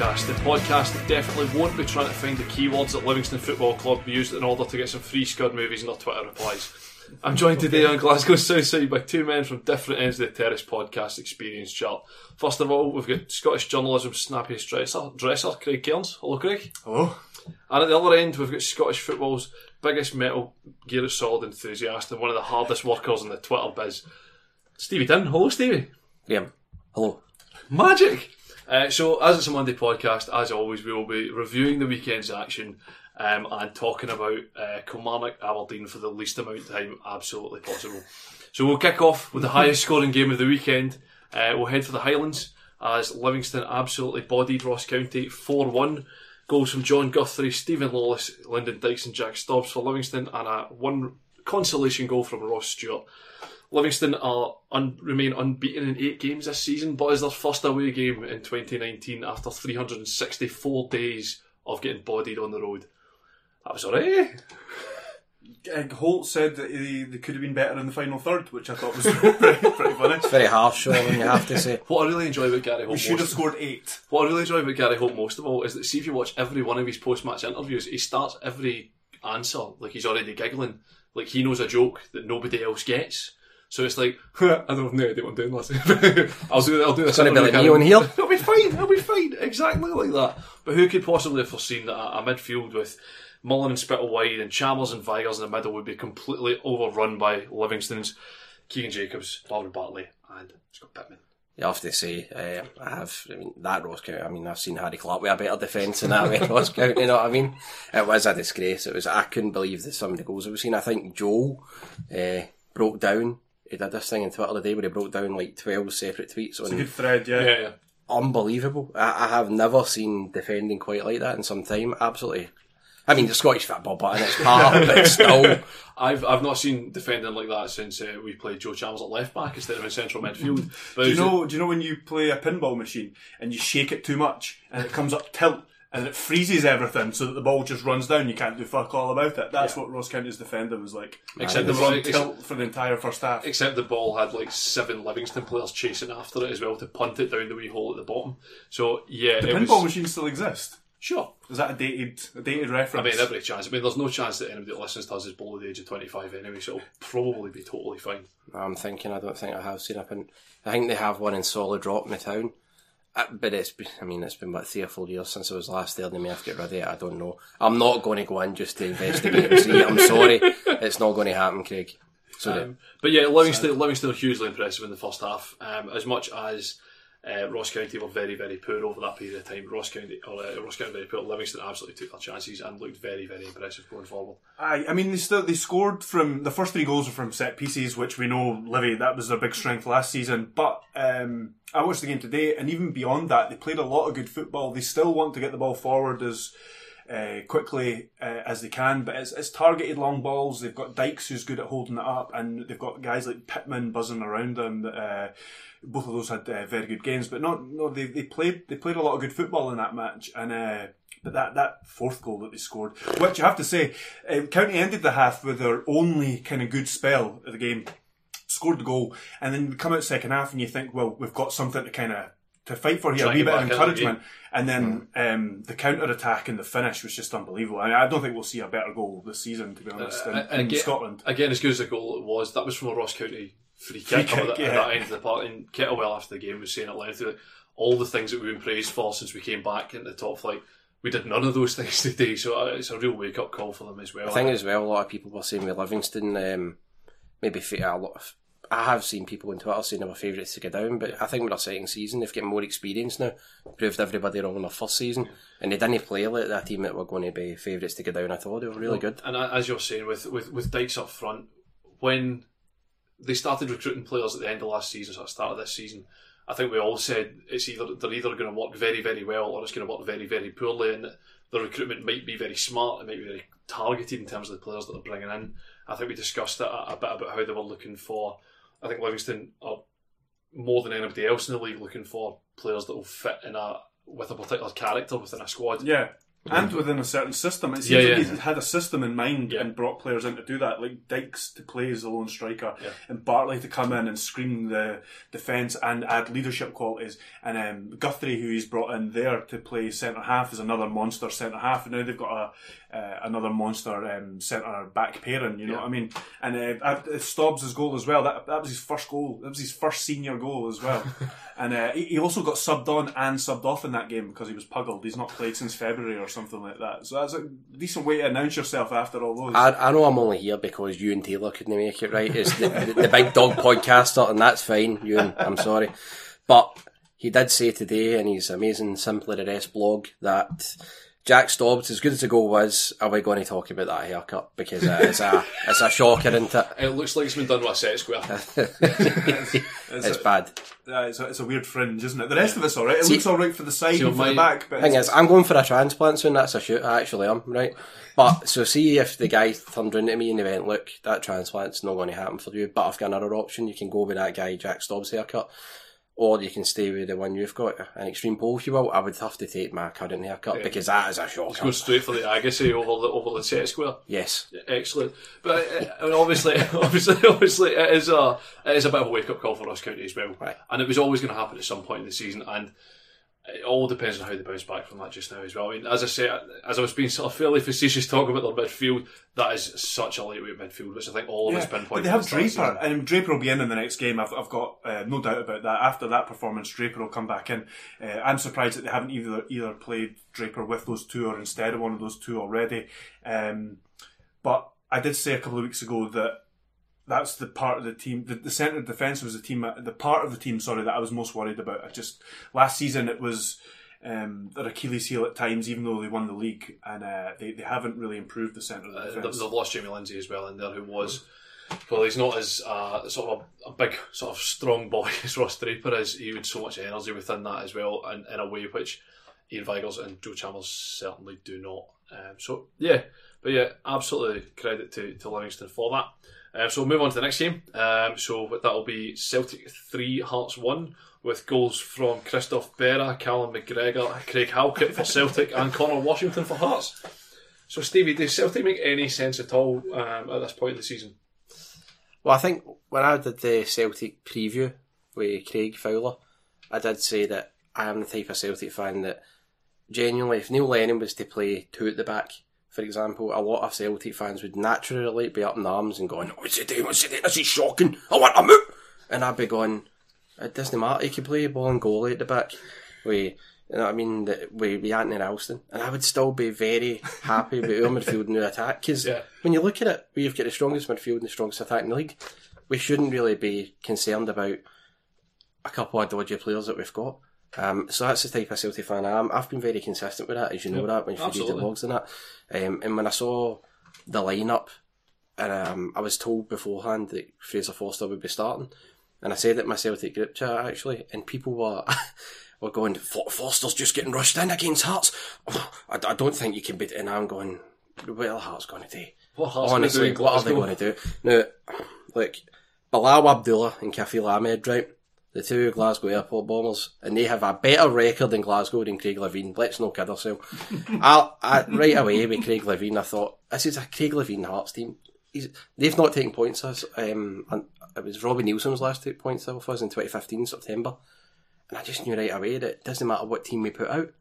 Podcast, the podcast that definitely won't be trying to find the keywords that Livingston Football Club used in order to get some free Scud movies in their Twitter replies. I'm joined today on Glasgow Southside by two men from different ends of the Terrace podcast experience chart. First of all, we've got Scottish journalism snappiest dresser, dresser Craig Cairns. Hello, Craig. Hello. And at the other end, we've got Scottish football's biggest metal gear of solid enthusiast and one of the hardest workers in the Twitter biz, Stevie Dunn. Hello, Stevie. Graham. Hello. Magic! Uh, so, as it's a Monday podcast, as always, we will be reviewing the weekend's action um, and talking about uh, Kilmarnock Aberdeen for the least amount of time absolutely possible. So, we'll kick off with the highest scoring game of the weekend. Uh, we'll head for the Highlands as Livingston absolutely bodied Ross County 4 1. Goals from Jon Guthrie, Steven Lawless, Lyndon Dykes, and Jack Stobbs for Livingston, and a one consolation goal from Ross Stewart. Livingston are un- remain unbeaten in eight games this season, but is their first away game in 2019 after 364 days of getting bodied on the road. That was alright. Uh, Holt said that they, they could have been better in the final third, which I thought was pretty, pretty funny. It's very harsh, Sean, you have to say. What I really enjoy about Gary Holt We should have scored eight. what I really enjoy about Gary Holt most of all is that see if you watch every one of his post-match interviews, he starts every answer like he's already giggling, like he knows a joke that nobody else gets. So it's like, I don't have no idea what I'm doing, listen. I'll do, I'll do this. gonna be like me on here. It'll be fine, it'll be fine, exactly like that. But who could possibly have foreseen that a, a midfield with Mullin and Spittal wide and Chalmers and Vigurs in the middle would be completely overrun by Livingston's Keegan Jacobs, Barbara Bartley, and Scott Pittman. You have to say, uh, I have, I mean, that Ross County, I mean, I've seen Harry Clark with a better defence than that with Ross County, you know what I mean? It was a disgrace. It was, I couldn't believe that some of the goals I was seeing. I think Joel, uh, broke down. He did this thing on Twitter the day where he broke down like 12 separate tweets It's a on good thread, yeah. Yeah, yeah. unbelievable. I, I have never seen defending quite like that in some time. Absolutely. I mean, the Scottish football, but it's part, but still. I've I've not seen defending like that since uh, we played Joe Chalmers at left back instead of in central midfield. But Do you know? Do you know when you play a pinball machine and you shake it too much and it comes up tilt and it freezes everything so that the ball just runs down? You can't do fuck all about it. That's what Ross County's defender was like. Except They the were on tilt for the entire first half. Except the ball had like seven Livingston players chasing after it as well to punt it down the wee hole at the bottom. So yeah, The it pinball was, machine still exists. Sure. Is that a dated a dated I reference? mean, every chance. I mean, there's no chance that anybody that listens to us is below the age of 25 anyway, so it'll probably be totally fine. I'm thinking, I don't think I have seen a pin. I think they have one in Solid Rock in the town. Uh, but it's been, I mean, it's been about three or four years since I was last there. They may have to get rid of it. I don't know. I'm not going to go in just to investigate and see. I'm sorry. It's not going to happen, Craig. So Um, but yeah, Livingston, Livingston are hugely impressive in the first half. Um, as much as Uh, Ross County were very, very poor over that period of time. Ross County, or uh, Ross County very poor. Livingston absolutely took their chances and looked very, very impressive going forward. I, I mean, they still they scored from the first three goals were from set pieces, which we know Livy that was their big strength last season. But um, I watched the game today, and even beyond that, they played a lot of good football. They still want to get the ball forward as uh, quickly uh, as they can, but it's, it's targeted long balls. They've got Dykes who's good at holding it up, and they've got guys like Pittman buzzing around them. That, uh, both of those had uh, very good games, but not no they, they played they played a lot of good football in that match, and uh, but that that fourth goal that they scored, which you have to say, uh, County ended the half with their only kind of good spell of the game, scored the goal, and then come out second half, and you think, well, we've got something to kind of to fight for here, Try a wee bit of back in the encouragement, and then um, the counter attack and the finish was just unbelievable. I, mean, I don't think we'll see a better goal this season, to be honest, in, Uh, and in Scotland. Again, as good as the goal it was, that was from a Ross County free Free kick, at, kick, the, yeah. at that end of the park. And Kettlewell after the game was saying it loud through all the things that we've been praised for since we came back into the top flight. We did none of those things today, so uh, it's a real wake up call for them as well. I think as well, a lot of people were saying with Livingston, um, maybe fa- a lot of. I have seen people on Twitter saying they were favourites to go down, but I think with their second season, they've got more experience now. Proved everybody wrong in their first season, and they didn't play like that team that were going to be favourites to go down I thought They were really good. And as you're saying, with, with, with Dykes up front, when they started recruiting players at the end of last season, so at the start of this season, I think we all said it's either they're either going to work very, very well or it's going to work very, very poorly, and the recruitment might be very smart, it might be very targeted in terms of the players that they're bringing in. I think we discussed a, a bit about how they were looking for. I think Livingston are more than anybody else in the league looking for players that will fit in a with a particular character within a squad. Yeah. And within a certain system. It seems Yeah, like yeah. had a system in mind Yeah. and brought players in to do that, like Dykes to play as the lone striker, Yeah. and Bartley to come in and screen the defence and add leadership qualities, and um, Guthrie, who he's brought in there to play centre half, is another monster centre half, and now they've got a uh, another monster um, centre back pairing. You know Yeah. what I mean? And uh, uh, Stobbs' goal as well. That that was his first goal. That was his first senior goal as well. and uh, he, he also got subbed on and subbed off in that game because he was puggled. He's not played since February or something like that. So that's a decent way to announce yourself after all those. I, I know I'm only here because you and Taylor couldn't make it right. It's the, the, the big dog podcaster, and that's fine, Ewan. I'm sorry. But he did say today in his amazing Simply the Rest blog that Jack Stobbs, as good as the goal was, are we going to talk about that haircut? Because uh, it's a it's a shocker, isn't it? It looks like it's been done with a set square. It's bad. Uh, it's, a, it's a weird fringe, isn't it? The rest of it's alright. It See- looks alright for the side See, and for my- the back, but thing it's- is, I'm going for a transplant soon. That's a shoot. I actually am, right? But so see if the guy turned around to me and he went, "Look, that transplant's not going to happen for you." But I've got another option. You can go with that guy Jack Stobbs haircut, or you can stay with the one you've got, an extreme pole, if you will. I would have to take my current haircut because that is a shocker. Go straight for the Agassi eh, over the over the set square. Yes, Excellent, but eh, eh, I mean, obviously, obviously, obviously, it is a it is a bit of a wake up call for Ross County as well, Right. and it was always going to happen at some point in the season, and it all depends on how they bounce back from that just now as well. I mean, as I say, as I was being sort of fairly facetious talking about their midfield, that is such a lightweight midfield, which I think all of us Yeah, but they have at the start of the Draper, and Draper will be in in the next game. I've, I've got uh, no doubt about that. After that performance, Draper will come back in. Uh, I'm surprised that they haven't either either played Draper with those two or instead of one of those two already. Um, but I did say a couple of weeks ago that that's the part of the team. The, the centre of defence was the team, the part of the team. Sorry, that I was most worried about. I just last season it was. Um, their Achilles heel at times, even though they won the league, and uh, they, they haven't really improved the centre of the Uh, defence. they've lost Jamie Lindsay as well in there, who was well, he's not as uh, sort of a, a big sort of strong boy as Ross Draper is. He had so much energy within that as well, and in a way which Iain Vigurs and Joe Chalmers certainly do not. Um, so yeah, but yeah, absolutely credit to, to Livingston for that. Um, so we'll move on to the next game. Um, so that will be Celtic three, Hearts one, with goals from Christophe Berra, Callum McGregor, Craig Halkett for Celtic, and Conor Washington for Hearts. So Stevie, does Celtic make any sense at all um, at this point of the season? Well, I think when I did the Celtic preview with Craig Fowler, I did say that I am the type of Celtic fan that genuinely, if Neil Lennon was to play two at the back, for example, a lot of Celtic fans would naturally be up in arms and going, "What's he doing? What's he doing? This is shocking! I want him out!" And I'd be going, "It doesn't matter. He can play ball and goalie at the back." We. You know what I mean? That we we Anthony Ralston, and I would still be very happy with our midfield and our attack because Yeah. when you look at it, we've got the strongest midfield and the strongest attack in the league. We shouldn't really be concerned about a couple of dodgy players that we've got. Um, so that's the type of Celtic fan I am. I've been very consistent with that, as you know that when you read the blogs and that. Um, and when I saw the lineup, and um, I was told beforehand that Fraser Forster would be starting, and I said it in my Celtic group chat actually, and people were were going, "Fo- Forster's just getting rushed in against Hearts. Oh, I, I don't think you can beat it. And I'm going, what are Hearts going to do? What are Hearts gonna Honestly, do what are they going to do? Now, look, Bilal Abdullah and Kafil Ahmed, right? The two Glasgow airport bombers, and they have a better record in Glasgow than Craig Levein. Let's not kid ourselves. I, I, right away with Craig Levein, I thought this is a Craig Levein Hearts team. He's, they've not taken points. As, um, and it was Robbie Neilson's last two points off us in 2015 September, and I just knew right away that it doesn't matter what team we put out.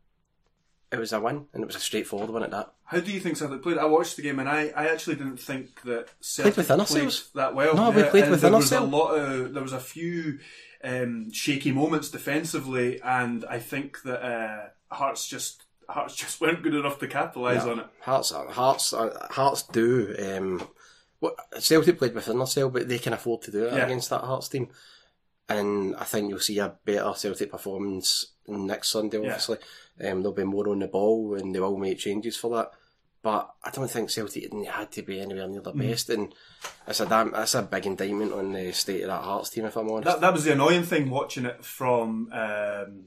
It was a win, and it was a straightforward one at that. How do you think Celtic played? I watched the game and I, I actually didn't think that Celtic played ourselves. that well. No, we played and within there was ourselves. a lot of there was a few um, shaky moments defensively, and I think that uh, Hearts just Hearts just weren't good enough to capitalise on it. Hearts, Hearts, Hearts do. Um, what Celtic played within themselves, but they can afford to do it Yeah. against that Hearts team. And I think you'll see a better Celtic performance next Sunday. Obviously, um, there'll be more on the ball, and they will make changes for that. But I don't think Celtic had to be anywhere near the Mm. best, and it's a damn, that's a big indictment on the state of that Hearts team. If I'm honest, That, that was the annoying thing watching it from um,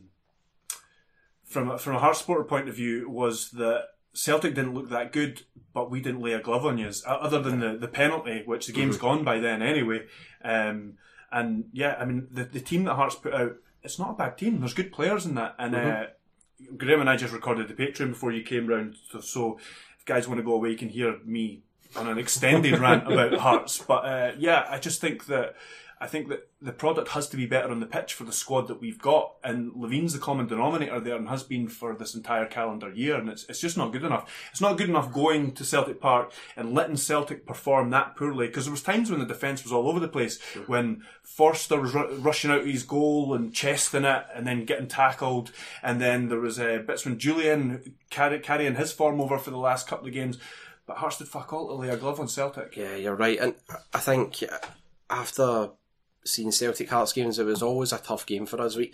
from a- from a Hearts supporter point of view was that Celtic didn't look that good, but we didn't lay a glove on you. Other than the, the penalty, which the game's gone by then anyway. Um, and yeah, I mean the the team that Hearts put out, it's not a bad team. There's good players in that, and uh, Graham and I just recorded the Patreon before you came round. So, so guys want to go away, you can hear me on an extended rant about Hearts. But uh, yeah, I just think that I think that the product has to be better on the pitch for the squad that we've got, and Levein's the common denominator there, and has been for this entire calendar year, and it's it's just not good enough. It's not good enough going to Celtic Park and letting Celtic perform that poorly because there was times when the defence was all over the place, when Forster was ru- rushing out his goal and chesting it, and then getting tackled, and then there was uh, bits when Jullien carry, carrying his form over for the last couple of games. But Hearts did fuck all to lay a glove on Celtic. Yeah, you're right. And I think after seeing Celtic Hearts games, it was always a tough game for us. We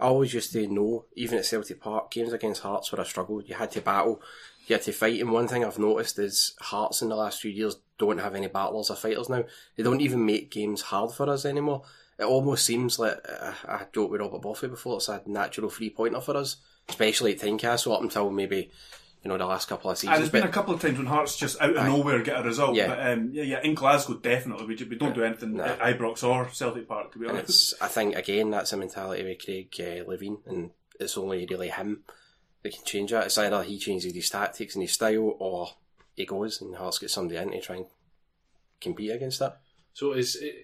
I always used to know, even at Celtic Park, games against Hearts were a struggle. You had to battle, you had to fight. And one thing I've noticed is Hearts in the last few years don't have any battlers or fighters now. They don't even make games hard for us anymore. It almost seems like, uh, I joked with Robert Buffy before, it's a natural free pointer for us, especially at Tynecastle up until maybe, you know, the last couple of And seasons. there's been But- a couple of times when Hearts just out of nowhere get a result. Yeah. But um, yeah, yeah, in Glasgow definitely we, ju- we don't do anything No. at Ibrox or Celtic Park to be And honest. it's, I think again that's a mentality with Craig uh, Levein, and it's only really him that can change that. It's either he changes his tactics and his style, or he goes and Hearts get somebody in to try and compete against that. So is it,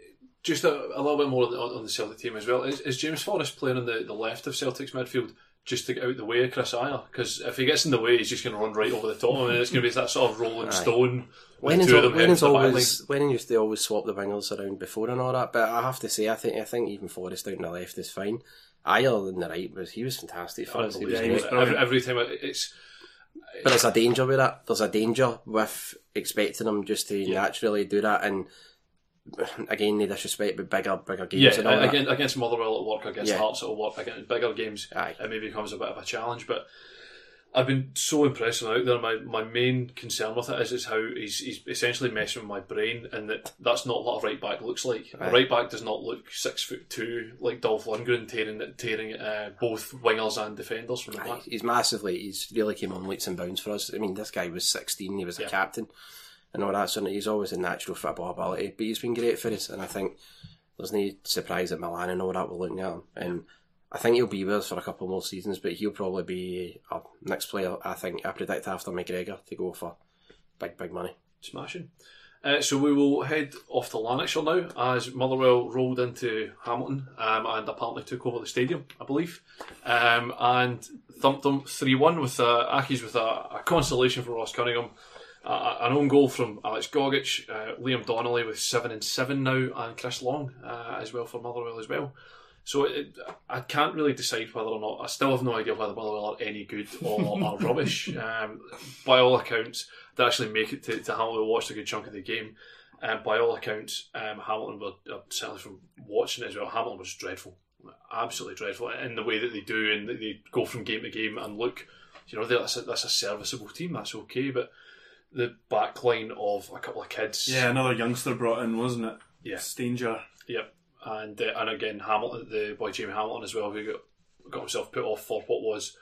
just a, a little bit more on the, on the Celtic team as well. Is, is James Forrest playing on the, the left of Celtic's midfield just to get out the way of Chris Ajer? Because if he gets in the way, he's just going to run right over the top, and it's going to be that sort of rolling stone. with Wenning's, al- Wenning's to the back always Wenning used to always swap the wingers around before and all that, but I have to say I think I think even Forrest out on the left is fine. Ajer on the right was he was fantastic for us. Yeah, every, every time it- it's But there's a danger with that. There's a danger with expecting him just to naturally do that, and again, no disrespect, but bigger, bigger games. yeah and all that. against, against Motherwell it'll work, against Yeah. Hearts it'll work, against bigger games Aye. it maybe becomes a bit of a challenge. But I've been so impressed with out there. My my main concern with it is is how he's he's essentially messing with my brain, and that that's not what a right back looks like. A right back does not look six foot two like Dolph Lundgren tearing tearing uh, both wingers and defenders from the Aye, back. he's massively. He's really came on leaps and bounds for us. I mean, this guy was 16. He was a Yeah. captain and all that. So he's always a natural football ability. But he's been great for us, and I think there's no surprise at Milan and all that. We're looking at him, and I think he'll be with us for a couple more seasons. But he'll probably be our next player. I think I predict after McGregor to go for big, big money. Smashing. Uh, so we will head off to Lanarkshire now as Motherwell rolled into Hamilton um, and apparently took over the stadium, I believe, um, and thumped them 3 1 with uh, Accies with a, a consolation for Ross Cunningham. Uh, an own goal from Alex Gogic, uh, Liam Donnelly with 7 and 7 now, and Chris Long uh, as well for Motherwell as well. So it, I can't really decide whether or not. I still have no idea whether Motherwell are any good or are rubbish. Um, by all accounts, they actually make it to, to Hamilton. Watched a good chunk of the game. Um, by all accounts, um, Hamilton were uh, certainly from watching it as well. Hamilton was dreadful, absolutely dreadful in the way that they do, and that they go from game to game and look, you know, that's a, that's a serviceable team. That's okay, but the back line of a couple of kids, Yeah, another youngster brought in, wasn't it? Yeah. Stanger. Yep, and uh, and again Hamilton, the boy Jamie Hamilton as well, who got got himself put off for what was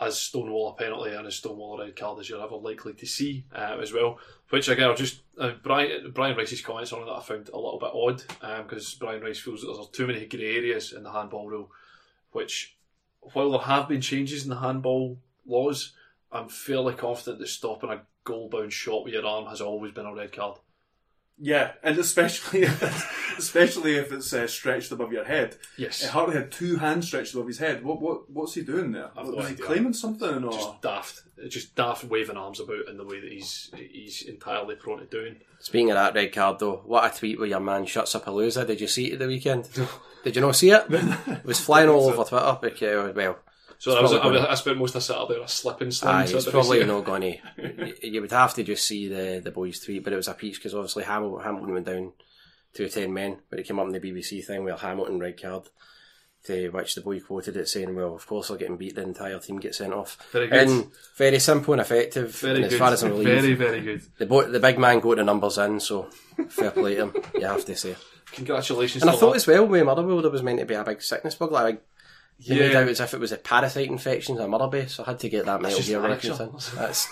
as Stonewall a penalty and as Stonewall a red card as you're ever likely to see uh, as well. Which again, I'll just uh, Brian Brian Rice's comments on that I found a little bit odd because Brian Rice feels that there's too many grey areas in the handball rule. Which, while there have been changes in the handball laws, I'm fairly confident that stopping a goal bound shot with your arm has always been a red card. Yeah, and especially if it's, especially if it's uh, stretched above your head. Yes. Uh, Hartley had two hands stretched above his head. What what what's he doing there? I've no Was he claiming something or? Just daft, just daft waving arms about in the way that he's he's entirely prone to doing. Speaking of that red card, though, what a tweet with your man shuts up a loser. Did you see it at the weekend? Did you not see it? It was flying all over Twitter. Because, well, So I, was, I, was, gonna- I spent most of Saturday on a slipping ah, sling. aye, so it's probably see not going to. You would have to just see the, the boys' tweet, but it was a peach because obviously Hamilton, Hamilton went down to 10 men, but it came up in the BBC thing where Hamilton red card. To which the boy quoted it saying, "Well, of course they're getting beat. The entire team gets sent off." Very good. And very simple and effective. Very and as good. far as I'm relieved, very very good. the boy, the big man got the numbers in, so fair play to him. You have to say. Congratulations. And I thought that. as well with Motherwell there was meant to be a big sickness bug, like they made Yeah. out as if it was a parasite infection at Mother Base, so I had to get that metal just gear reference in. That's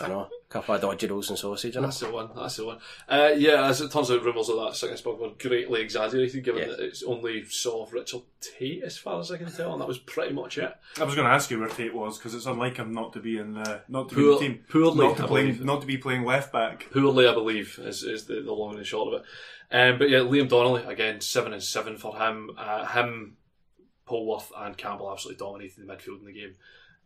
I know, a couple of dodgy rolls and sausage in That's it. the one. That's the one. Uh, yeah, as it turns out, rumours of that sickness bug were greatly exaggerated, given Yeah. that it's only saw of Richard Tait, as far as I can tell, and that was pretty much it. I was going to ask you where Tait was because it's unlike him not to be in the not to be Poor- in the team, poorly, not to I play, believe. not to be playing left back. Poorly, I believe, is, is the, the long and the short of it. Um, but yeah, Liam Donnelly again, seven and seven for him. Uh, him, Polworth, and Campbell absolutely dominated the midfield in the game.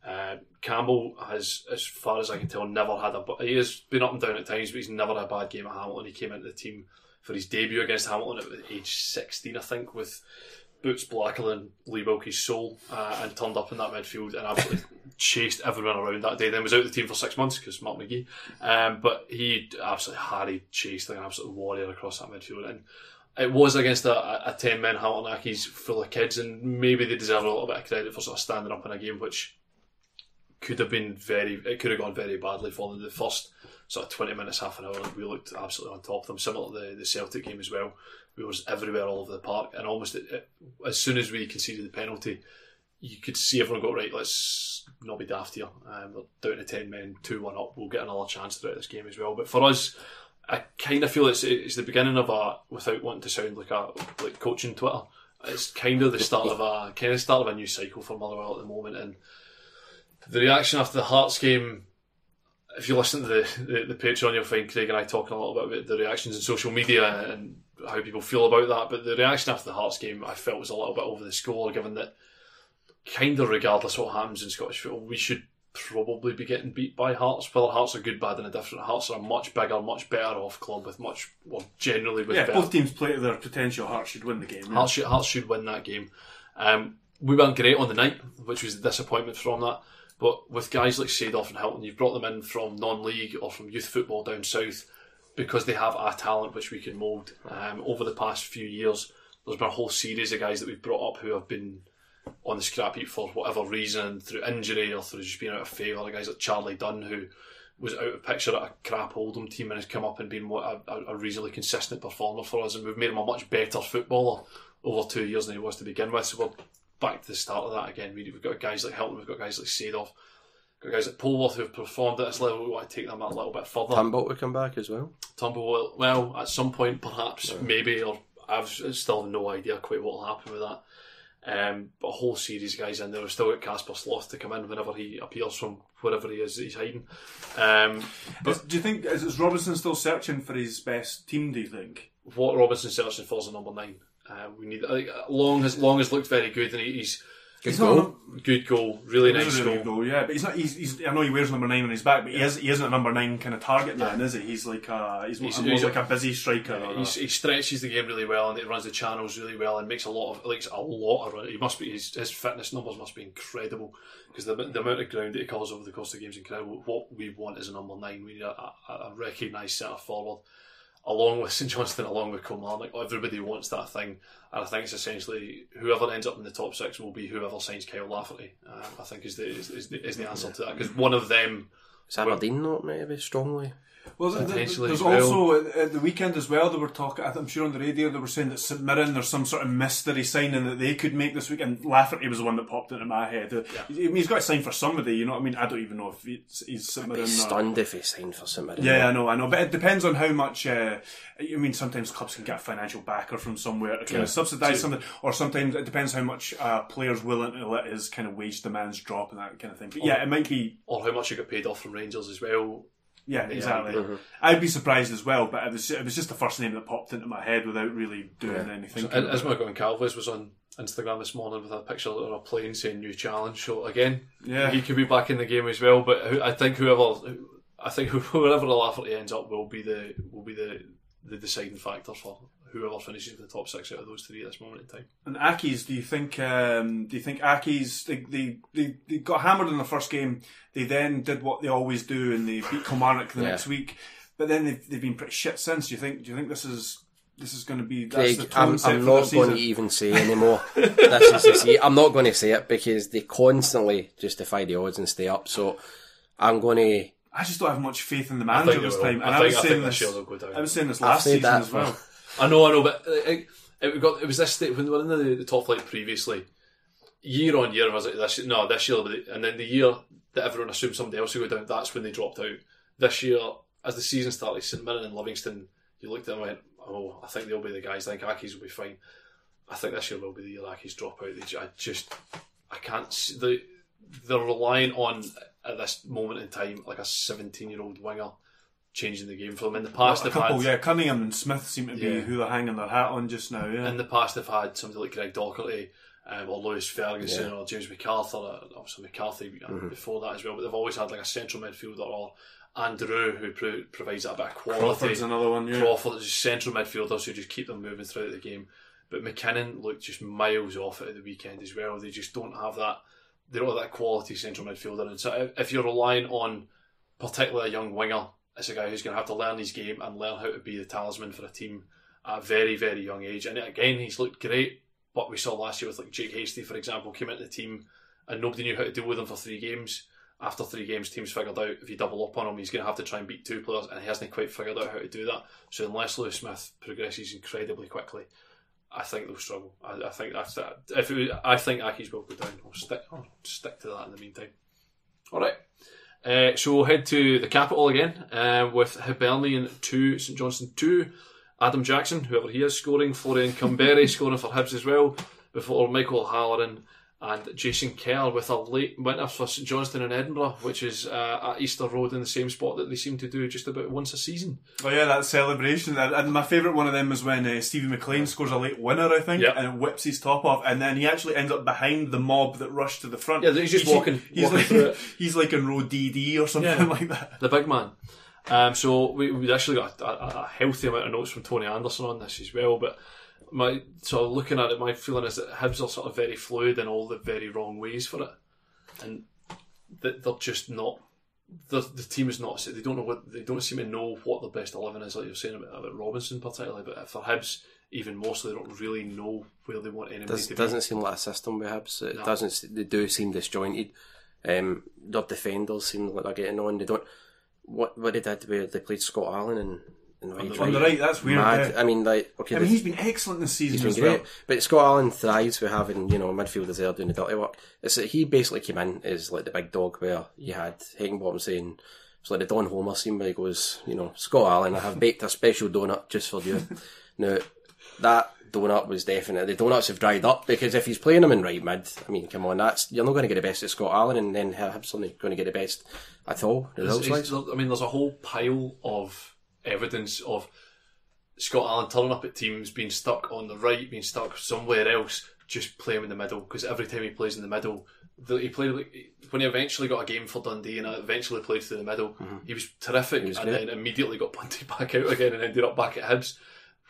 Uh, Campbell has, as far as I can tell, never had a. He has been up and down at times, but he's never had a bad game at Hamilton. He came into the team for his debut against Hamilton at age sixteen, I think, with boots blacker than Lee Wilkie's soul, uh, and turned up in that midfield and absolutely chased everyone around that day. Then was out of the team for six months because Mark McGee. Um, but he absolutely harried, chased like an absolute warrior across that midfield. And it was against a, a 10 men Hamilton Accies full of kids, and maybe they deserve a little bit of credit for sort of standing up in a game which could have been very, it could have gone very badly for them. The first sort of 20 minutes, half an hour, we looked absolutely on top of them. Similar to the, the Celtic game as well. We was everywhere all over the park, and almost it, it- as soon as we conceded the penalty, you could see everyone go right. Let's not be daft here. Um, down to ten men, two one up. We'll get another chance throughout this game as well. But for us, I kind of feel it's it's the beginning of a without wanting to sound like a like coaching Twitter. It's kind of the start of a kind of start of a new cycle for Motherwell at the moment, and the reaction after the Hearts game. If you listen to the, the, the Patreon, you'll find Craig and I talking a little bit about the reactions in social media and how people feel about that. But the reaction after the Hearts game, I felt was a little bit over the score, given that kind of regardless what happens in Scottish football, we should probably be getting beat by Hearts. Whether Hearts are good, bad, and different, Hearts are a much bigger, much better off club with much, well, generally with Yeah, better. both teams play to their potential. Hearts should win the game. yeah. Hearts should, Hearts should win that game. Um, we weren't great on the night, which was the disappointment from that. But with guys like Seedorf and Hylton, you've brought them in from non-league or from youth football down south because they have a talent which we can mould. Um, over the past few years, there's been a whole series of guys that we've brought up who have been on the scrap heap for whatever reason, through injury or through just being out of favour. The guys like Charlie Dunne, who was out of picture at a crap Oldham team and has come up and been a, a reasonably consistent performer for us, and we've made him a much better footballer over two years than he was to begin with. So we're back to the start of that again. We- We've got guys like Hylton, we've got guys like Seedorf, got guys like Polworth who've performed at this level. We want to take them a little bit further. Turnbull will come back as well. Turnbull, well, at some point, perhaps, maybe, or I've still no idea quite what will happen with that. Um, but a whole series of guys in there. We've still got Casper Sloth to come in whenever he appears from wherever he is he's hiding. Um, Is- do you think is, is Robinson still searching for his best team? Do you think? what Robinson searching for is a number nine. Uh, we need like, Long has Long has looked very good, and he, he's Good He's goal. not- good goal, really nice really goal. good goal, yeah. But he's not. He's, he's. I know he wears number nine on his back, but he is. He isn't a number nine kind of target man, is he? He's like a. He's, He's- more he's like a busy striker. or a- He's, he stretches the game really well and he runs the channels really well and makes a lot of like a lot of run. He must be his, his fitness numbers must be incredible because the, the amount of ground that he covers over the course of the game is incredible. What we want is a number nine. We need a, a, a recognised centre forward. Along with St Johnstone, along with Kilmarnock. Everybody wants that thing, and I think it's essentially whoever ends up in the top six will be whoever signs Kyle Lafferty. Um, I think is the is, is the, is the answer to that because one of them. Is Aberdeen not maybe strongly? Well, th- th- Potentially there's also at, at the weekend as well. They were talking. I'm sure on the radio they were saying that St Mirren there's some sort of mystery signing that they could make this week. And Lafferty was the one that popped into my head. Uh, I mean, he's got to sign for somebody. You know what I mean? I don't even know if he's, he's St I'd Mirren. be or- stunned if he signed for St Mirren. Yeah, I know, I know, but it depends on how much. Uh, I mean, sometimes clubs can get a financial backer from somewhere to kind Yeah. of subsidise something, or sometimes it depends how much a player's willing to let his kind of wage demands drop and that kind of thing. But yeah, it might be. Or how much you got paid off from Rangers as well. Yeah, exactly. Uh-huh. I'd be surprised as well, but it was it was just the first name that popped into my head without really doing anything. And Ismail Goncalves was on Instagram this morning with a picture of a plane saying "new challenge." So again, Yeah. he could be back in the game as well. But I think whoever, I think whoever Lafferty ends up will be the will be the the deciding factor for whoever finishes the top six out of those three at this moment in time. And Accies, do you think? Um, do you think Accies? They, they they they got hammered in the first game. They then did what they always do, and they beat Kilmarnock the Yeah. next week. But then they've, they've been pretty shit since. Do you think? Do you think this is this is going to be? That's Craig, the I'm, I'm not their season? going to even say anymore. this is the I'm not going to say it because they constantly justify the odds and stay up. So I'm going to. I just don't have much faith in the manager this will. time. And I I, think- was I saying think this. this year they'll go down. I was saying this last season as well. I know, I know, but it, it got it was this state when they were in the, the top flight previously. Year on year, I was like this? No, this year, and then the year that everyone assumed somebody else would go down, that's when they dropped out. This year, as the season started, St Mirren and Livingston, you looked at them and went, "Oh, I think they'll be the guys. I think Accies will be fine." I think this year will be the year Accies drop out. They, I just, I can't. see- They, they're relying on at this moment in time like a seventeen-year-old winger changing the game for them. In the past, a they've couple, had yeah. Cunningham and Smith seem to be Yeah. who they're hanging their hat on just now. Yeah. in the past they've had somebody like Greg Docherty um, or Lewis Ferguson or James MacArthur, uh, obviously McCarthy uh, before that as well. But they've always had like a central midfielder or Andrew who pro- provides that bit of quality. Crawford's another one. Yeah. Crawford is central midfielders who just keep them moving throughout the game. But McKinnon looked just miles off at the weekend as well. They just don't have that. They don't have that quality central midfielder. And so if, if you're relying on particularly a young winger, it's a guy who's going to have to learn his game and learn how to be the talisman for a team at a very very young age. And again, he's looked great. But we saw last year with like Jake Hastie, for example, came into the team and nobody knew how to deal with him for three games. After three games, teams figured out if you double up on him, he's going to have to try and beat two players, and he hasn't quite figured out how to do that. So unless Lewis Smith progresses incredibly quickly, I think they'll struggle. I, I think that's that. If was- I think Accies will go down, I'll stick. I'll stick to that in the meantime. All right. Uh, so we'll head to the capital again uh, with Hibernian two, St Johnstone two. Adam Jackson, whoever he is, scoring. Florian Kamberi scoring for Hibs as well. Before Michael Halloran and Jason Kerr with a late winner for St Johnstone in Edinburgh, which is uh, at Easter Road in the same spot that they seem to do just about once a season. Oh yeah, that celebration. And, and my favourite one of them was when uh, Stevie McLean scores a late winner, I think, Yep. and whips his top off, and then he actually ends up behind the mob that rushed to the front. Yeah, he's just walking- He's walking like through it. he's like in row DD or something Yeah. like that. the big man. Um, so we we actually got a, a, a healthy amount of notes from Tony Anderson on this as well. But my sort of looking at it, my feeling is that Hibs are sort of very fluid in all the very wrong ways for it, and that they're just not. The, the team is not. They don't know what they don't seem to know what their best eleven is. Like you're saying about, about Robinson particularly, but for Hibs even more so, they don't really know where they want anybody Does, to Doesn't seem like a system with Hibs. It No. doesn't. They do seem disjointed. Um, their defenders seem like they're getting on. They don't. What what they did where they played Scott Allan and, and right, On the right, that's weird. Mad. yeah. I mean, like okay, I mean, he's been excellent this season He's been as great. well. But Scott Allan thrives with having, you know, midfielders there doing the dirty work. It's that he basically came in as like the big dog where you had Heckingbottom saying, it's like the Don Homer scene where he goes, you know, Scott Allan, I have baked a special donut just for you. now, that donut was definite. The donuts have dried up because if he's playing him in right mid, I mean, come on, that's you're not going to get the best of Scott Allan and then Hibs not going to get the best at all. Results-wise. I mean, there's a whole pile of evidence of Scott Allan turning up at teams, being stuck on the right, being stuck somewhere else, just play him in the middle. Because every time he plays in the middle, the, he played like, when he eventually got a game for Dundee and eventually played through the middle. Mm-hmm. He was terrific, was and great. then immediately got punted back out again and ended up back at Hibs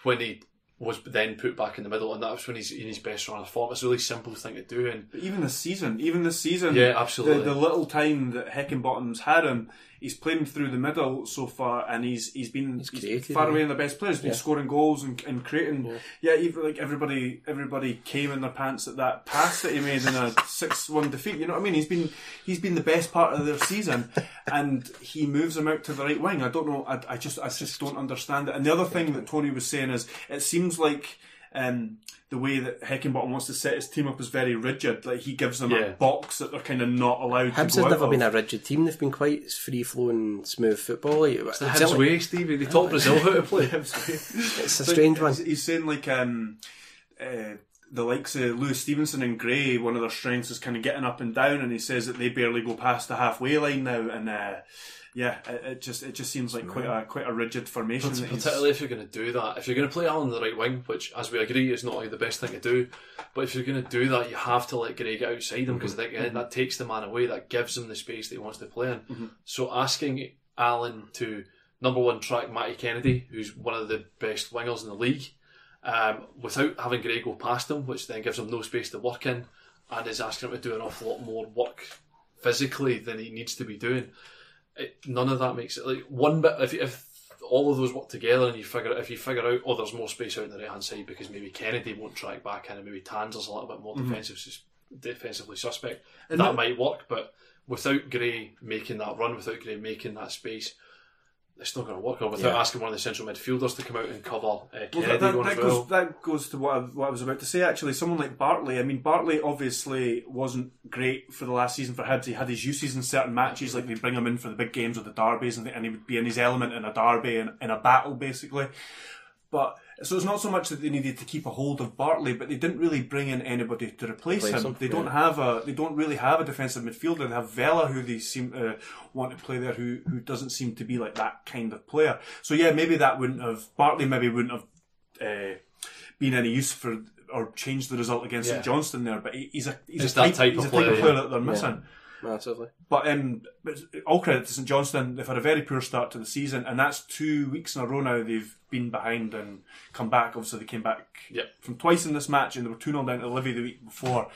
when he was then put back in the middle, and that was when he's in his best run of form. It's a really simple thing to do, and But even this season, even this season, Yeah, absolutely. The, the little time that Heckingbottom's had him, he's playing through the middle so far, and he's he's been he's creative, far away in the best players. He's been Yeah. scoring goals and, and creating. Yeah, even like everybody everybody came in their pants at that pass that he made in a six one defeat. You know what I mean? He's been he's been the best part of their season, and he moves him out to the right wing. I don't know. I, I just I just don't understand it. And the other thing that Tony was saying is, it seems like. Um, the way that Heckingbottom wants to set his team up is very rigid. Like he gives them Yeah. a box that they're kind of not allowed Hibs to has go out never of. been a rigid team. They've been quite free flowing, smooth football. Like, The it's Hibs certainly- way, Stevie. They taught Brazil how to play. It's a strange one. He's, he's saying like um, uh, the likes of Lewis Stevenson and Gray, one of their strengths is kind of getting up and down, and he says that they barely go past the halfway line now, and uh, yeah, it, it just it just seems like quite a quite a rigid formation. that Particularly if you're going to do that. If you're going to play Allan on the right wing, which, as we agree, is not the best thing to do, but if you're going to do that, you have to let Gray get outside him because again, that takes the man away, that gives him the space that he wants to play in. So asking Allan to, number one, track Matty Kennedy, who's one of the best wingers in the league, um, without having Gray go past him, which then gives him no space to work in, and is asking him to do an awful lot more work physically than he needs to be doing. It, none of that makes it like one bit. If, if all of those work together and you figure if you figure out oh there's more space out on the right hand side because maybe Kennedy won't track back in and maybe Tanser's a little bit more mm-hmm. defensive, sus- defensively suspect, that that- might work. But without Gray making that run, without Gray making that space. It's not going to work. Or without Yeah. asking one of the central midfielders to come out and cover uh, Well, that, that, that goes, that goes to what I, what I was about to say. Actually, someone like Bartley. I mean, Bartley obviously wasn't great for the last season for Hibs. He had his uses in certain matches, like they bring him in for the big games or the derbies, and, and he would be in his element in a derby and in a battle, basically. But so it's not so much that they needed to keep a hold of Bartley, but they didn't really bring in anybody to replace, Replace him. They yeah. don't have a they don't really have a defensive midfielder. They have Vela, who they seem to want to play there, who who doesn't seem to be like that kind of player. So yeah, maybe that wouldn't have Bartley maybe wouldn't have uh, been any use for or changed the result against Yeah. St Johnstone there. But he, he's a he's It's a type, type he's of a type player, of player yeah. that they're missing. Massively. But um, all credit to St Johnstone. They've had a very poor start to the season, and that's two weeks in a row now they've been behind and come back. Obviously, they came back Yep. from twice in this match, and they were 2 0 down to Livy the week before.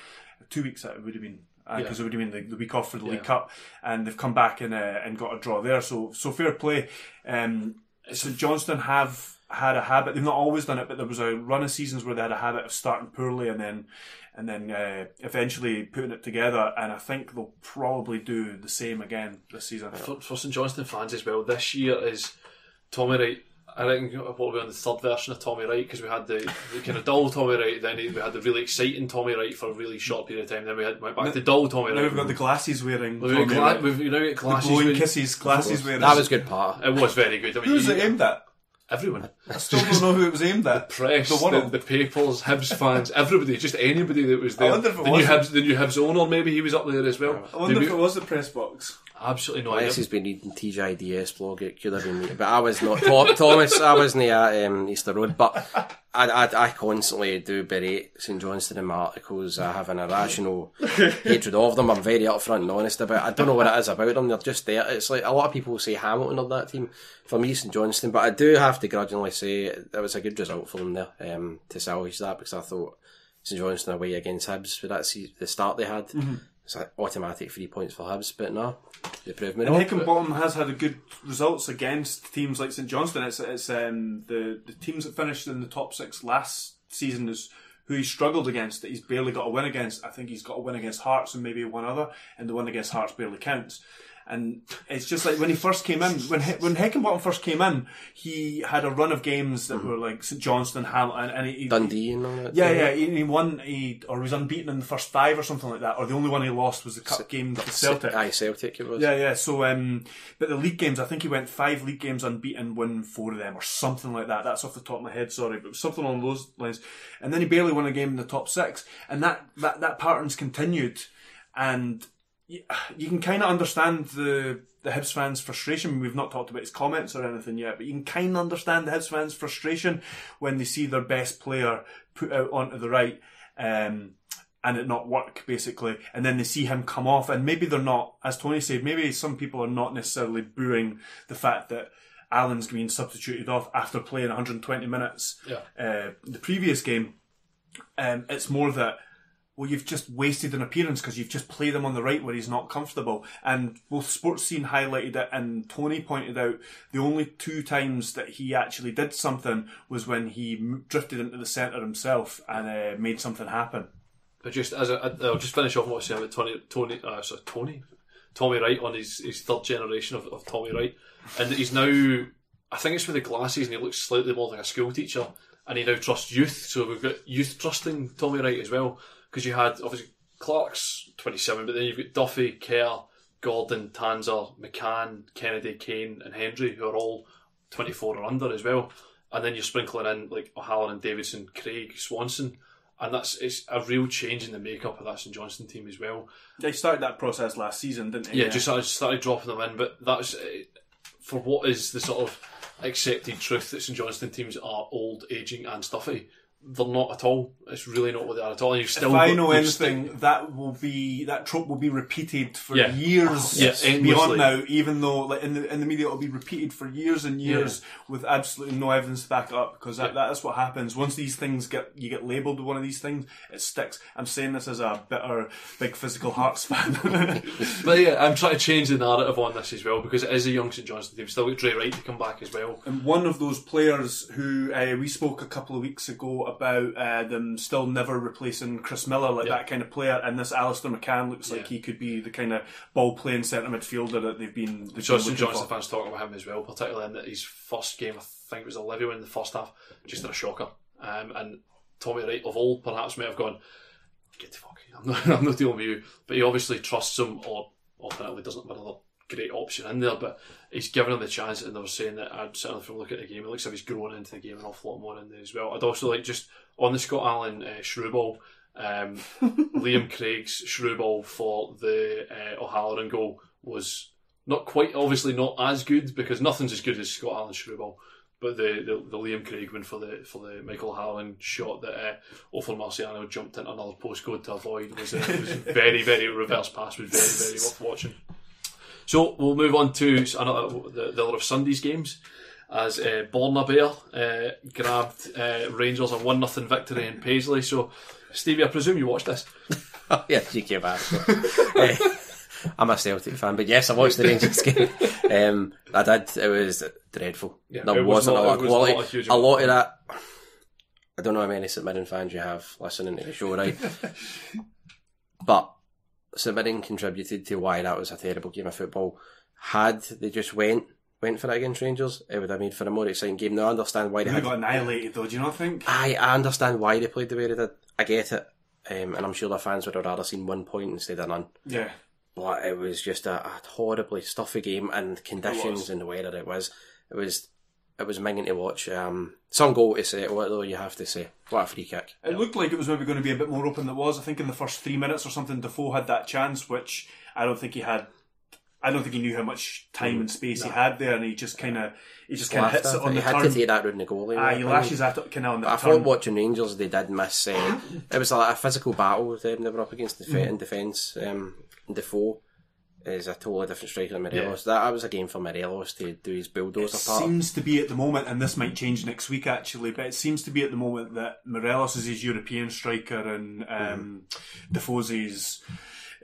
Two weeks it would have been. Because Yeah. it would have been the, the week off for the Yeah. League Cup, and they've come back and uh, and got a draw there. So so fair play. Um, St Johnstone have had a habit. They've not always done it, but there was a run of seasons where they had a habit of starting poorly and then and then uh, eventually putting it together. And I think they'll probably do the same again this season. for, for St Johnstone fans as well, this year is Tommy Wright. I think what we're on the third version of Tommy Wright because we had the, the kind of dull Tommy Wright, then we had the really exciting Tommy Wright for a really short period of time. Then we had went back to dull Tommy Now we've got the glasses wearing. We've, got Tommy gla- Wright. we've you know got the glasses. blowing with- kisses, glasses wearing. That was good part. It was very good. I mean, Who's you- it aimed at? Everyone, I still don't know who it was aimed at. press, The the, world. the, papers, Hibs fans, everybody, just anybody that was there. I wonder if it the was- new Hibs, the new Hibs owner, maybe he was up there as well. I wonder Did if it was the press box. Absolutely not. Unless he's been reading TGIDS blog, it could have been me. But I was not. Tho- Thomas, I wasn't at um, Easter Road. But I, I, I constantly do berate St Johnstone in my articles. I have an irrational hatred of them. I'm very upfront and honest about it. I don't know what it is about them. They're just there. It's like a lot of people say Hamilton of that team. For me, St Johnstone. But I do have to grudgingly say it was a good result for them there um, to salvage that because I thought St Johnstone away against Hibs with that se- the start they had. It's automatic three points for Hibs, but no, they proved me And wrong. Heckingbottom has had a good results against teams like St Johnstone. It's, it's um, the the teams that finished in the top six last season is who he struggled against. That he's barely got a win against. I think he's got a win against Hearts and maybe one other, and the one against Hearts barely counts. And it's just like when he first came in, when He- when Heckingbottom first came in, he had a run of games that were like St Johnstone, Hamilton, and he, he- Dundee and all that. Yeah, yeah, he, he won, he, or he was unbeaten in the first five or something like that, or the only one he lost was the cup game to Celtic. Aye, Celtic it was. Yeah, yeah. So, um, but the league games, I think he went five league games unbeaten, won four of them, or something like that. That's off the top of my head, sorry, but something along those lines. And then he barely won a game in the top six, and that that that pattern's continued. And you, you can kind of understand the the Hibs fans' frustration. We've not talked about his comments or anything yet, but you can kind of understand the Hibs fans' frustration when they see their best player put out onto the right. Um, and it not work basically, and then they see him come off, and maybe they're not, as Tony said, maybe some people are not necessarily booing the fact that Allan's being substituted off after playing 120 minutes Yeah. uh, the previous game. Um, it's more that well, you've just wasted an appearance because you've just played him on the right where he's not comfortable. And both Sportscene highlighted it and Tony pointed out the only two times that he actually did something was when he drifted into the centre himself and uh, made something happen. But just as a, I'll just finish off what I saying about Tony, Tony, uh, sorry, Tony, Tommy Wright on his, his third generation of, of Tommy Wright, and he's now, I think it's with the glasses, and he looks slightly more like a school teacher, and he now trusts youth. So we've got youth trusting Tommy Wright as well, because you had obviously Clark's twenty seven, but then you've got Duffy, Kerr, Gordon, Tanser, McCann, Kennedy, Kane, and Hendry, who are all twenty four or under as well, and then you're sprinkling in like O'Halloran, Davidson, Craig, Swanson. And that's it's a real change in the makeup of that St Johnstone team as well. They started that process last season, didn't they? Yeah, just started, started dropping them in, but that's uh, for what is the sort of accepted truth that St Johnstone teams are old, aging, and stuffy. They're not at all. It's really not what they are at all. And you've still if I know anything, still- that will be that trope will be repeated for Yeah. years Yeah, endlessly. beyond now. Even though, like in the in the media, it'll be repeated for years and years with absolutely no evidence to back it up. Because that, that is what happens once these things get you get labelled with one of these things, it sticks. I'm saying this as a bitter, big physical Hearts fan. But yeah, I'm trying to change the narrative on this as well because it is a young St Johnstone team. Still got Drey Wright to come back as well. And one of those players who uh, we spoke a couple of weeks ago about uh, them still never replacing Chris Millar, like Yeah. that kind of player, and this Alistair McCann looks like he could be the kind of ball playing centre midfielder that they've been. They've So been Johnston for. fans talking about him as well, particularly in that his first game. I think it was Olivia in the first half, just a shocker. Um, and Tommy Wright of old perhaps may have gone, get the fuck. I'm not, I'm not dealing with you. But he obviously trusts him, or alternately doesn't another great option in there. But he's given him the chance, and they were saying that I'm certainly from looking at the game, it looks like he's growing into the game an awful lot more in there as well. I'd also like just on the Scott Allan uh, Shrewball. Um, Liam Craig's Shrewball for the uh, O'Halloran goal was not quite, obviously not as good because nothing's as good as Scott Allan's Shrewball. But the, the, the Liam Craig one for the for the Michael Halloran shot that uh, Marciano jumped into another postcode to avoid was, uh, was very very reverse pass was very very worth watching. So we'll move on to another the, the other of Sunday's games as uh, Borna Barisic uh, grabbed uh, Rangers a one nothing victory in Paisley. So Stevie, I presume you watched this. yeah, cheeky bastard. Eh, I'm a Celtic fan, but yes, I watched the Rangers game. Um, I did. It was dreadful. Yeah, there it was wasn't not- a lot of quality. a a lot of that. I don't know how many St Mirren fans you have listening to the show, right? but Mirren contributed to why that was a terrible game of football. Had they just went went for it against Rangers, it would have made for a more exciting game. Now I understand why they got annihilated though. Do you not think? I, I understand why they played the way they did. I get it. Um, and I'm sure their fans would have rather seen one point instead of none. Yeah. But it was just a, a horribly stuffy game and conditions and the weather it was. It was it was minging to watch. Um, some goal to say, what though you have to say. What a free kick. It looked like it was maybe going to be a bit more open than it was. I think in the first three minutes or something, Defoe had that chance, which I don't think he had. I don't think he knew how much time and space he had there, and he just kind of he just kind of hits it on He the had turn. to take that round the goalie. Ah, he lashes opinion. at it kind of on the I turn. thought watching Rangers, they did miss. Uh, it was like a physical battle with them. They were up against Mm-hmm. in defence. Um, Defoe is a totally different striker than Morelos. That, that was a game for Morelos to do his It bulldozer part. seems to be at the moment, and this might change next week actually, but it seems to be at the moment that Morelos is his European striker and um, Defoe's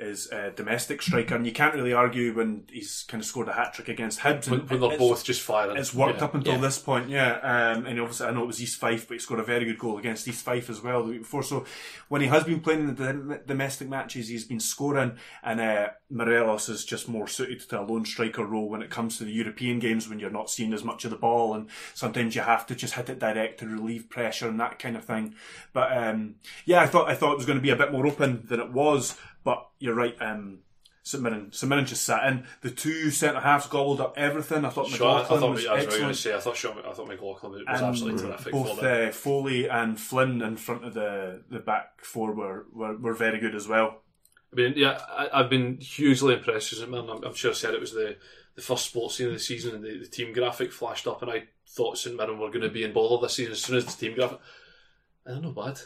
his, his uh, domestic striker, and you can't really argue when he's kind of scored a hat trick against Hibs. When, and when they're both just firing. It's worked Yeah. up until Yeah. this point, yeah. Um, and obviously, I know it was East Fife, but he scored a very good goal against East Fife as well the week before. So when he has been playing in the domestic matches, he's been scoring, and uh, Morelos is just more suited to a lone striker role when it comes to the European games when you're not seeing as much of the ball, and sometimes you have to just hit it direct to relieve pressure and that kind of thing. But um, yeah, I thought I thought it was going to be a bit more open than it was, but you're right. Um, St Mirren, St Mirren just sat in. The two centre halves gobbled up everything. I thought Sure, I, I McLoughlin thought was I was going to say I thought Sean, I thought McLoughlin was, was absolutely terrific both for uh, Foley and Flynn in front of the, the back four were, were, were very good as well. I mean, yeah, I, I've been hugely impressed with him. I'm, I'm sure I said it was the, the first Sportscene of the season, and the, the team graphic flashed up, and I thought St Mirren were going to be in bother this season as soon as the team graphic. They're not bad.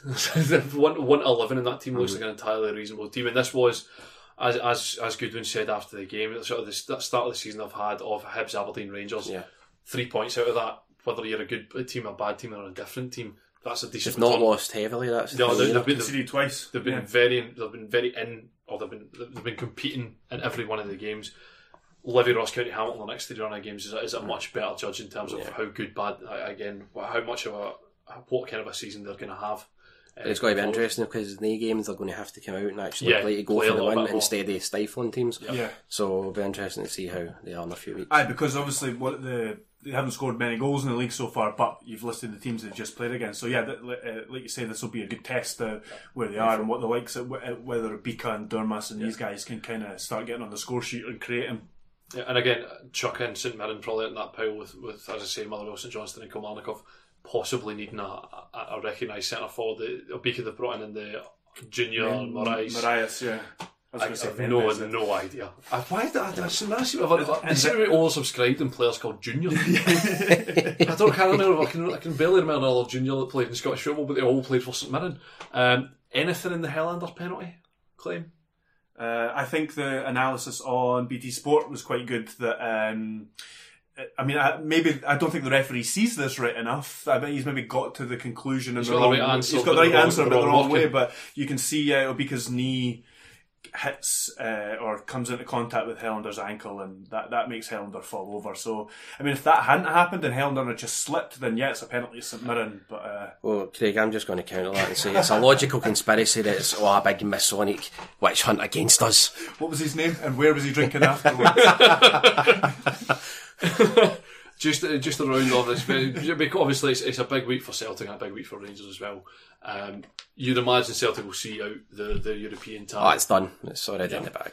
one one to eleven, and that team looks like an entirely reasonable team. And this was, as as as Goodwin said after the game, sort of the start of the season I've had of Hibs, Aberdeen, Rangers. Yeah. Three points out of that, whether you're a good team, a bad team, or a different team. that's a decent. They've not return. lost heavily. That's the No, they- either. they've been Conceded twice. they've been Yeah. very they've been very in or they've been they've been competing in every one of the games. Livi Ross County Hamilton the next three round of games is a, is a much better judge in terms of how good bad uh, again how much of a what kind of a season they're going to have. Uh, But it's going to be interesting because in the games they're going to have to come out and actually Yeah, play to go play for the win instead of stifling teams. Yeah. So it'll be interesting to see how they are in a few weeks. Aye, because obviously what the they haven't scored many goals in the league so far, but you've listed the teams they've just played against. So yeah, that, uh, like you say, this will be a good test uh, where they are and what the likes of uh, whether Bika and Durmus and these guys can kind of start getting on the score sheet and creating. Yeah, and again, Chuck and St Mirren probably in that pile with, with as I say, Motherwell, St Johnstone, and Kilmarnock possibly needing a, a, a recognised centre forward. The Obika they've brought in in the junior Morias. Morias, yeah. I I, going to say have no, no idea. I, why did I, I, seem- I seem to have, I seem to be oversubscribed in players called Junior. I don't can't remember. I can, I can barely remember another Junior that played in Scottish football, but they all played for St Mirren. Um, anything in the Helander's penalty claim? Uh, I think the analysis on BT Sport was quite good. That um, I mean, I, maybe I don't think the referee sees this right enough. I bet he's maybe got to the conclusion and He's the got the wrong. right answer, he's got the right the answer, the but the wrong wrong way. But you can see uh, Obika's knee hits uh, or comes into contact with Helander's ankle, and that, that makes Helander fall over. So, I mean, if that hadn't happened and Helander had just slipped, then yeah, it's a penalty to St Mirren. But uh, Well, Craig, I'm just going to counter that and say it's a logical conspiracy that it's oh, a big Masonic witch hunt against us. what was his name and where was he drinking afterwards? Just, uh, just around all this, because obviously it's, it's a big week for Celtic and a big week for Rangers as well. Um, you'd imagine Celtic will see out the, the European Oh, tie. it's done. It's already in the bag.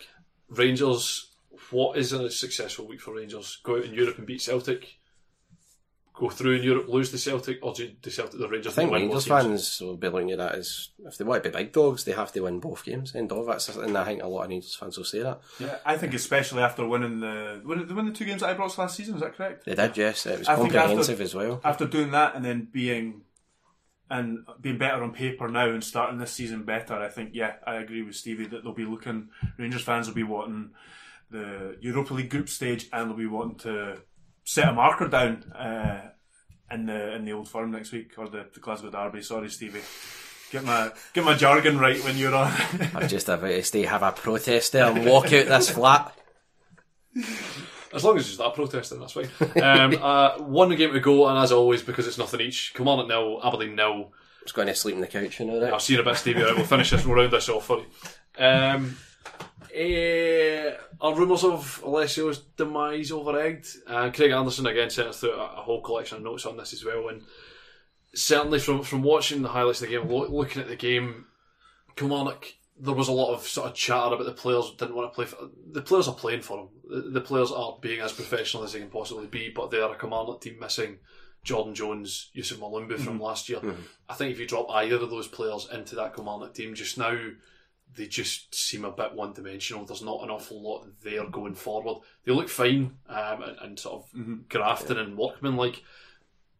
Rangers, what is a successful week for Rangers? Go out in Europe and beat Celtic? Go through in Europe, lose to Celtic, or do the Celtic the Rangers I think win Rangers fans will be looking at that as if they want to be big dogs, they have to win both games. End of it. And I think a lot of Rangers fans will say that. Yeah, I think especially after winning the win, they win the two games at Ibrox last season. Is that correct? They did, yes. It was I comprehensive after- as well. After doing that and then being and being better on paper now and starting this season better, I think yeah, I agree with Stevie that they'll be looking. Rangers fans will be wanting the Europa League group stage and they'll be wanting to set a marker down uh, in the in the old firm next week or the, the Glasgow Derby. Sorry, Stevie. Get my get my jargon right when you're on. I'm just about to stay, have a protest there and walk out this flat. As long as it's that protesting, that's fine. Um, uh, one game to go, and as always, because it's nothing each, Kilmarnock nil, Aberdeen nil. I was going to sleep in the couch, you know that. I've seen a bit, Stevie. Right, we'll finish this. We'll round this off for you. Um, eh, are rumours of Alessio's demise over egged? Uh, Craig Anderson again sent us through a, a whole collection of notes on this as well, and certainly from from watching the highlights of the game, lo- looking at the game, Kilmarnock, there was a lot of sort of chatter about the players didn't want to play. For, the players are playing for them. The, the players are being as professional as they can possibly be, but they are a Kilmarnock team missing. Jordan Jones, Youssouf Mulumbu from last year. I think if you drop either of those players into that Kilmarnock team just now, they just seem a bit one dimensional. There's not an awful lot there going forward. They look fine um, and, and sort of grafting and workman like,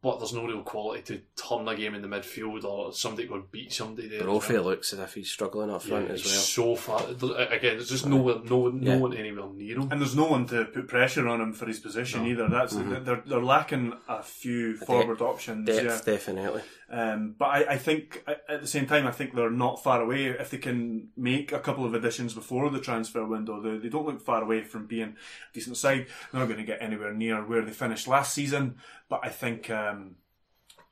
but there's no real quality to turn a game in the midfield or somebody go and beat somebody there. as Brophy well. looks as if he's struggling up front Yeah, as well. so far. Again, there's just nowhere, no, no Yeah. one anywhere near him. And there's no one to put pressure on him for his position either. That's they're they're lacking a few forward options. Depth, yeah. definitely. Um, but I, I think at the same time, I think they're not far away if they can make a couple of additions before the transfer window. They, they don't look far away from being a decent side. They're not going to get anywhere near where they finished last season. But I think um,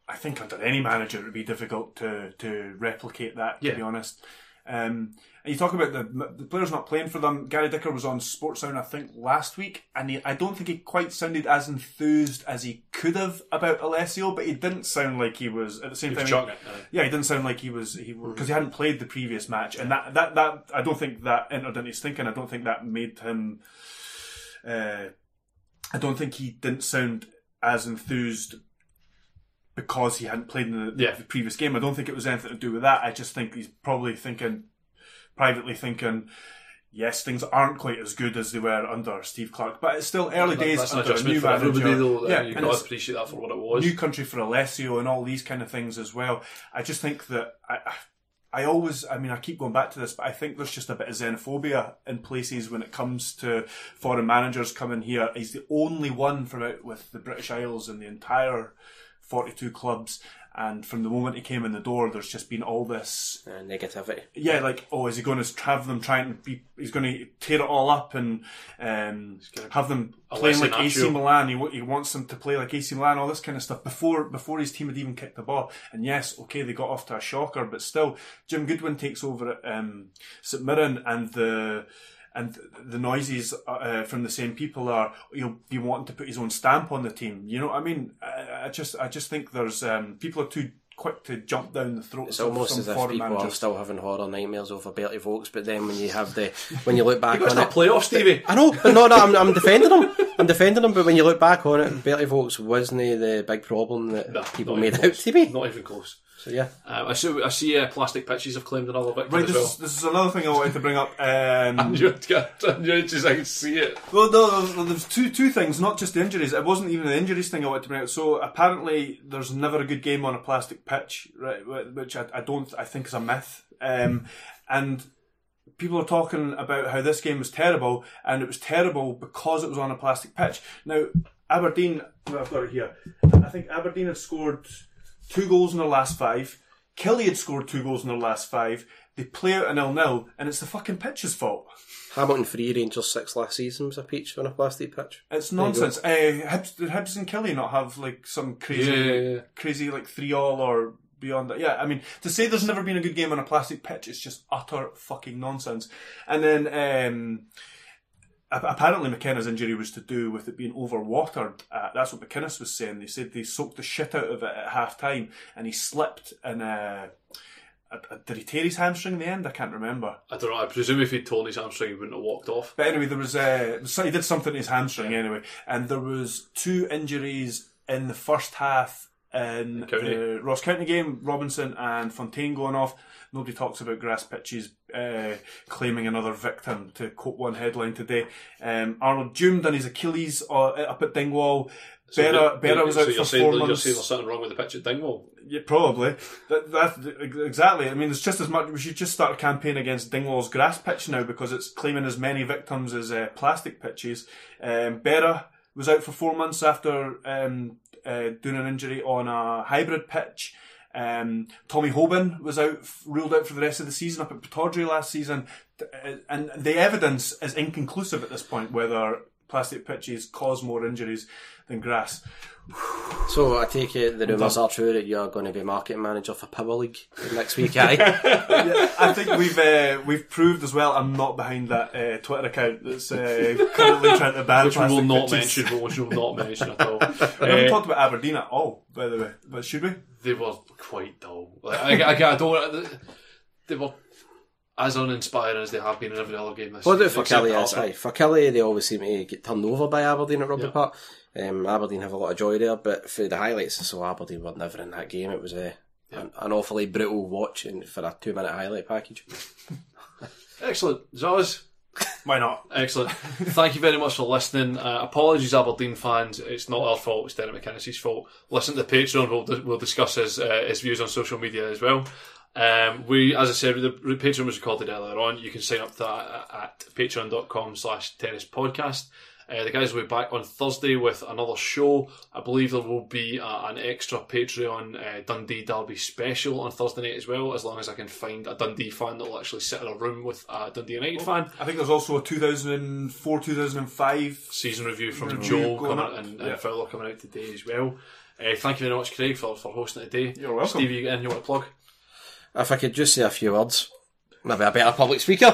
I think under any manager it would be difficult to to replicate that. To Yeah. be honest. Um, and you talk about the, the players not playing for them. Gary Dicker was on Sportsound, I think, last week, and he, I don't think he quite sounded as enthused as he could have about Alessio, but he didn't sound like he was at the same He time. chucking it, yeah, he didn't sound like he was he because he hadn't played the previous match, and that that that I don't think that entered into his thinking. I don't think that made him. Uh, I don't think he didn't sound as enthused because he hadn't played in the, Yeah. the previous game. I don't think it was anything to do with that. I just think he's probably thinking, privately thinking, yes, things aren't quite as good as they were under Steve Clarke, but it's still early days under a new manager. though. yeah, and got to appreciate that for what it was. new country for Alessio and all these kind of things as well. I just think that I, I always, I mean, I keep going back to this, but I think there's just a bit of xenophobia in places when it comes to foreign managers coming here. He's the only one from out with the British Isles in the entire 42 clubs. And from the moment he came in the door, there's just been all this Uh, negativity. yeah, like, oh, is he going to have them trying to be? He's going to tear it all up and um, have them playing Alessi like AC Nacho. Milan. He, he wants them to play like AC Milan, all this kind of stuff before before his team had even kicked the ball. And yes, okay, they got off to a shocker, but still, Jim Goodwin takes over at um, St Mirren, and the and the noises uh, from the same people are he'll be wanting to put his own stamp on the team. You know what I mean? I, I just I just think there's um, people are too quick to jump down the throats It's of almost some as if foreign people are still having horror nightmares over Bertie Vogts, but then when you have the when you look back You got on to it, playoff, Stevie. I know, but no, no, I'm, I'm defending him. I'm defending him, but when you look back on it, Bertie Vogts wasn't the big problem that Nah, people made even out close. to be. Not even close. So yeah, Um, I see. I see. Uh, plastic pitches have claimed another victim Right, as this, well. is, this is another thing I wanted to bring up. Um, You're, you're just, I can see it. well, no, there's, there's two two things, not just the injuries. It wasn't even the injuries thing I wanted to bring up. So apparently, there's never a good game on a plastic pitch, right? wh- Which I, I don't, I think is a myth. Um, and people are talking about how this game was terrible, and it was terrible because it was on a plastic pitch. Now, Aberdeen, well, I've got it here. I think Aberdeen had scored two goals in their last five. Killie had scored two goals in their last five. They play out a nil nil, and it's the fucking pitch's fault. Hamilton three, Rangers six last season was a peach on a plastic pitch. It's nonsense. Uh, Hibs, did Hibs and Killie not have like some crazy, Yeah, yeah, yeah. crazy like three all or beyond that? Yeah, I mean to say there's never been a good game on a plastic pitch is just utter fucking nonsense. And then um, a- apparently McKenna's injury was to do with it being overwatered. Uh, that's what McInnes was saying. They said they soaked the shit out of it at half time, and he slipped and. Uh, uh, did he tear his hamstring in the end? I can't remember. I don't know. I presume if he'd torn his hamstring, he wouldn't have walked off. But anyway, there was uh, he did something to his hamstring anyway, and there was two injuries in the first half in County. the Ross County game. Robinson and Fontaine going off. Nobody talks about grass pitches uh, claiming another victim. To quote one headline today, um, Arnold Doom done his Achilles uh, up at Dingwall. Berra, Berra was so out you're for saying, four You're months. saying there's something wrong with the pitch at Dingwall. Yeah, probably. That, that, exactly. I mean, it's just as much. We should just start a campaign against Dingwall's grass pitch now because it's claiming as many victims as uh, plastic pitches. Um, Berra was out for four months after um, uh, doing an injury on a hybrid pitch. Um, Tommy Hoban was out, ruled out for the rest of the season up at Pittodrie last season, Uh, and the evidence is inconclusive at this point whether plastic pitches cause more injuries than grass. So I take it the rumours are true that you're going to be marketing manager for Power League next week, aye? I think we've uh, we've proved as well. I'm not behind that uh, Twitter account that's uh, currently trying to ban Which we will not pitches. mention, which we will not mention at all. We haven't Uh, talked about Aberdeen at all, by the way. But should we? they were quite dull. Like, I, I, I don't. They were as uninspiring as they have been in every other game this What do season. for Killie is, aye. For Killie, they always seem to get turned over by Aberdeen at Rugby Yeah. Park. Um, Aberdeen have a lot of joy there, but for the highlights, so Aberdeen were never in that game. It was a, an, an awfully brutal watch and for a two minute highlight package. Excellent. Zaz. Why not? Excellent. Thank you very much for listening. Uh, apologies, Aberdeen fans. It's not our fault. It's Derek McInnes's fault. Listen to Patreon. We'll, we'll discuss his, uh, his views on social media as well. Um, we, as I said, the the Patreon was recorded earlier on. You can sign up to that at patreon.com slash tennis podcast. Uh, the guys will be back on Thursday with another show. I believe there will be uh, an extra Patreon uh, Dundee Derby special on Thursday night as well, as long as I can find a Dundee fan that will actually sit in a room with a Dundee United fan. I think there's also a 2004 2005 season review from Review Joel going coming up. and, Yeah. Fowler coming out today as well. Uh, thank you very much, Craig, for, for hosting today. You're welcome. Stevie, you got you want to plug? If I could just say a few words, maybe a better public speaker.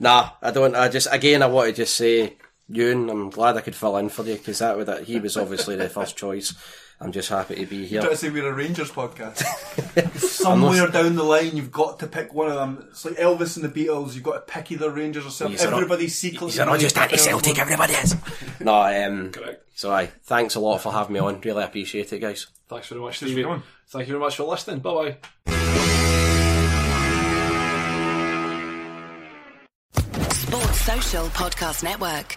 Nah, I don't. I just again, I want to just say, Ewan, I'm glad I could fill in for you because that would he was obviously the first choice. I'm just happy to be here. Try to say we're a Rangers podcast. Somewhere down the line, you've got to pick one of them. It's like Elvis and the Beatles. You've got to pick either Rangers or Celtic. These are not- Everybody's secretly. These are not just anti-Celtic, everybody is. no, um, Correct. so aye, thanks a lot for having me on. Really appreciate it, guys. Thanks very much, Cheers for Stevie. coming. Thank you very much for listening. Bye bye. Sports Social Podcast Network.